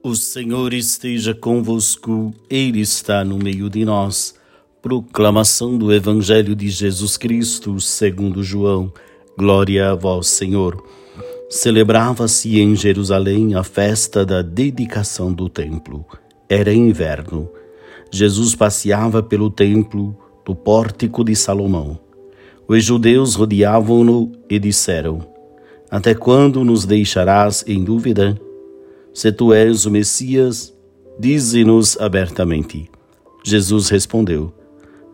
O Senhor esteja convosco, Ele está no meio de nós. Proclamação do Evangelho de Jesus Cristo, segundo João. Glória a vós, Senhor. Celebrava-se em Jerusalém a festa da dedicação do templo. Era inverno. Jesus passeava pelo templo do pórtico de Salomão. Os judeus rodeavam-no e disseram: Até quando nos deixarás em dúvida? Se tu és o Messias, dize-nos abertamente. Jesus respondeu: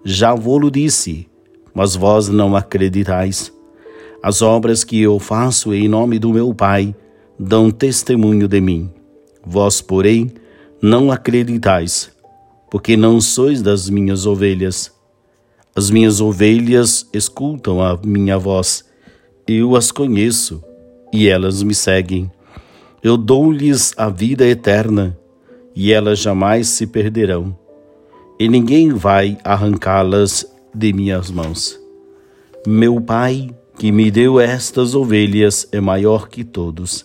Já vou-lo disse, mas vós não acreditais. As obras que eu faço em nome do meu Pai dão testemunho de mim. Vós, porém, não acreditais, porque não sois das minhas ovelhas. As minhas ovelhas escutam a minha voz, eu as conheço e elas me seguem. Eu dou-lhes a vida eterna, e elas jamais se perderão, e ninguém vai arrancá-las de minhas mãos. Meu Pai, que me deu estas ovelhas, é maior que todos,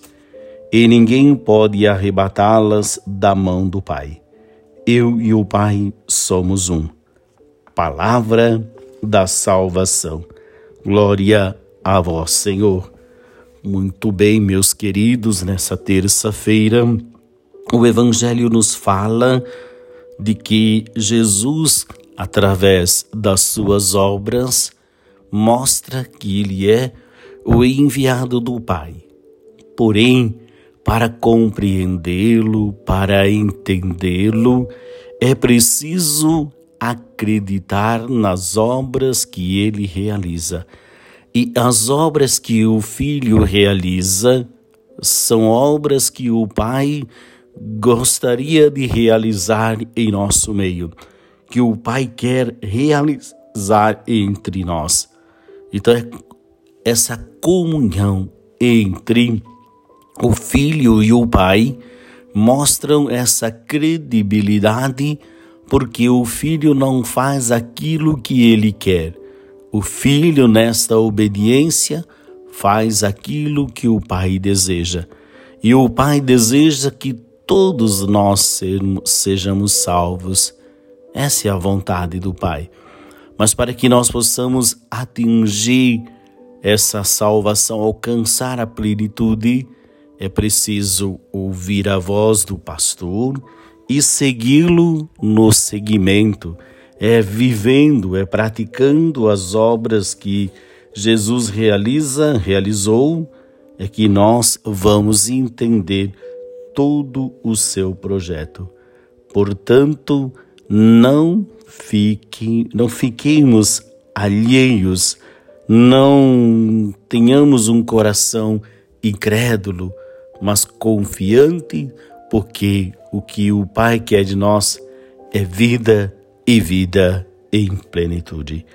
e ninguém pode arrebatá-las da mão do Pai. Eu e o Pai somos um. Palavra da salvação. Glória a vós, Senhor. Muito bem, meus queridos, nessa terça-feira, o Evangelho nos fala de que Jesus, através das suas obras, mostra que ele é o enviado do Pai. Porém, para compreendê-lo, para entendê-lo, é preciso acreditar nas obras que ele realiza. E as obras que o filho realiza são obras que o pai gostaria de realizar em nosso meio, que o pai quer realizar entre nós. Então, é essa comunhão entre o filho e o pai mostram essa credibilidade, porque o filho não faz aquilo que ele quer o filho, nesta obediência, faz aquilo que o pai deseja. E o pai deseja que todos nós sejamos salvos. Essa é a vontade do pai. Mas para que nós possamos atingir essa salvação, alcançar a plenitude, é preciso ouvir a voz do pastor e segui-lo no seguimento é vivendo, é praticando as obras que Jesus realiza, realizou, é que nós vamos entender todo o seu projeto. Portanto, não fique, não fiquemos alheios, não tenhamos um coração incrédulo, mas confiante, porque o que o Pai quer de nós é vida e vida em plenitude.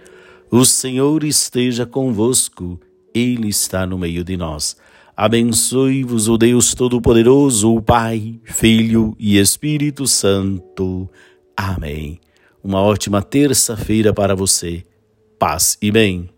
O Senhor esteja convosco, Ele está no meio de nós. Abençoe-vos o Deus Todo-Poderoso, o Pai, Filho e Espírito Santo. Amém. Uma ótima terça-feira para você. Paz e bem.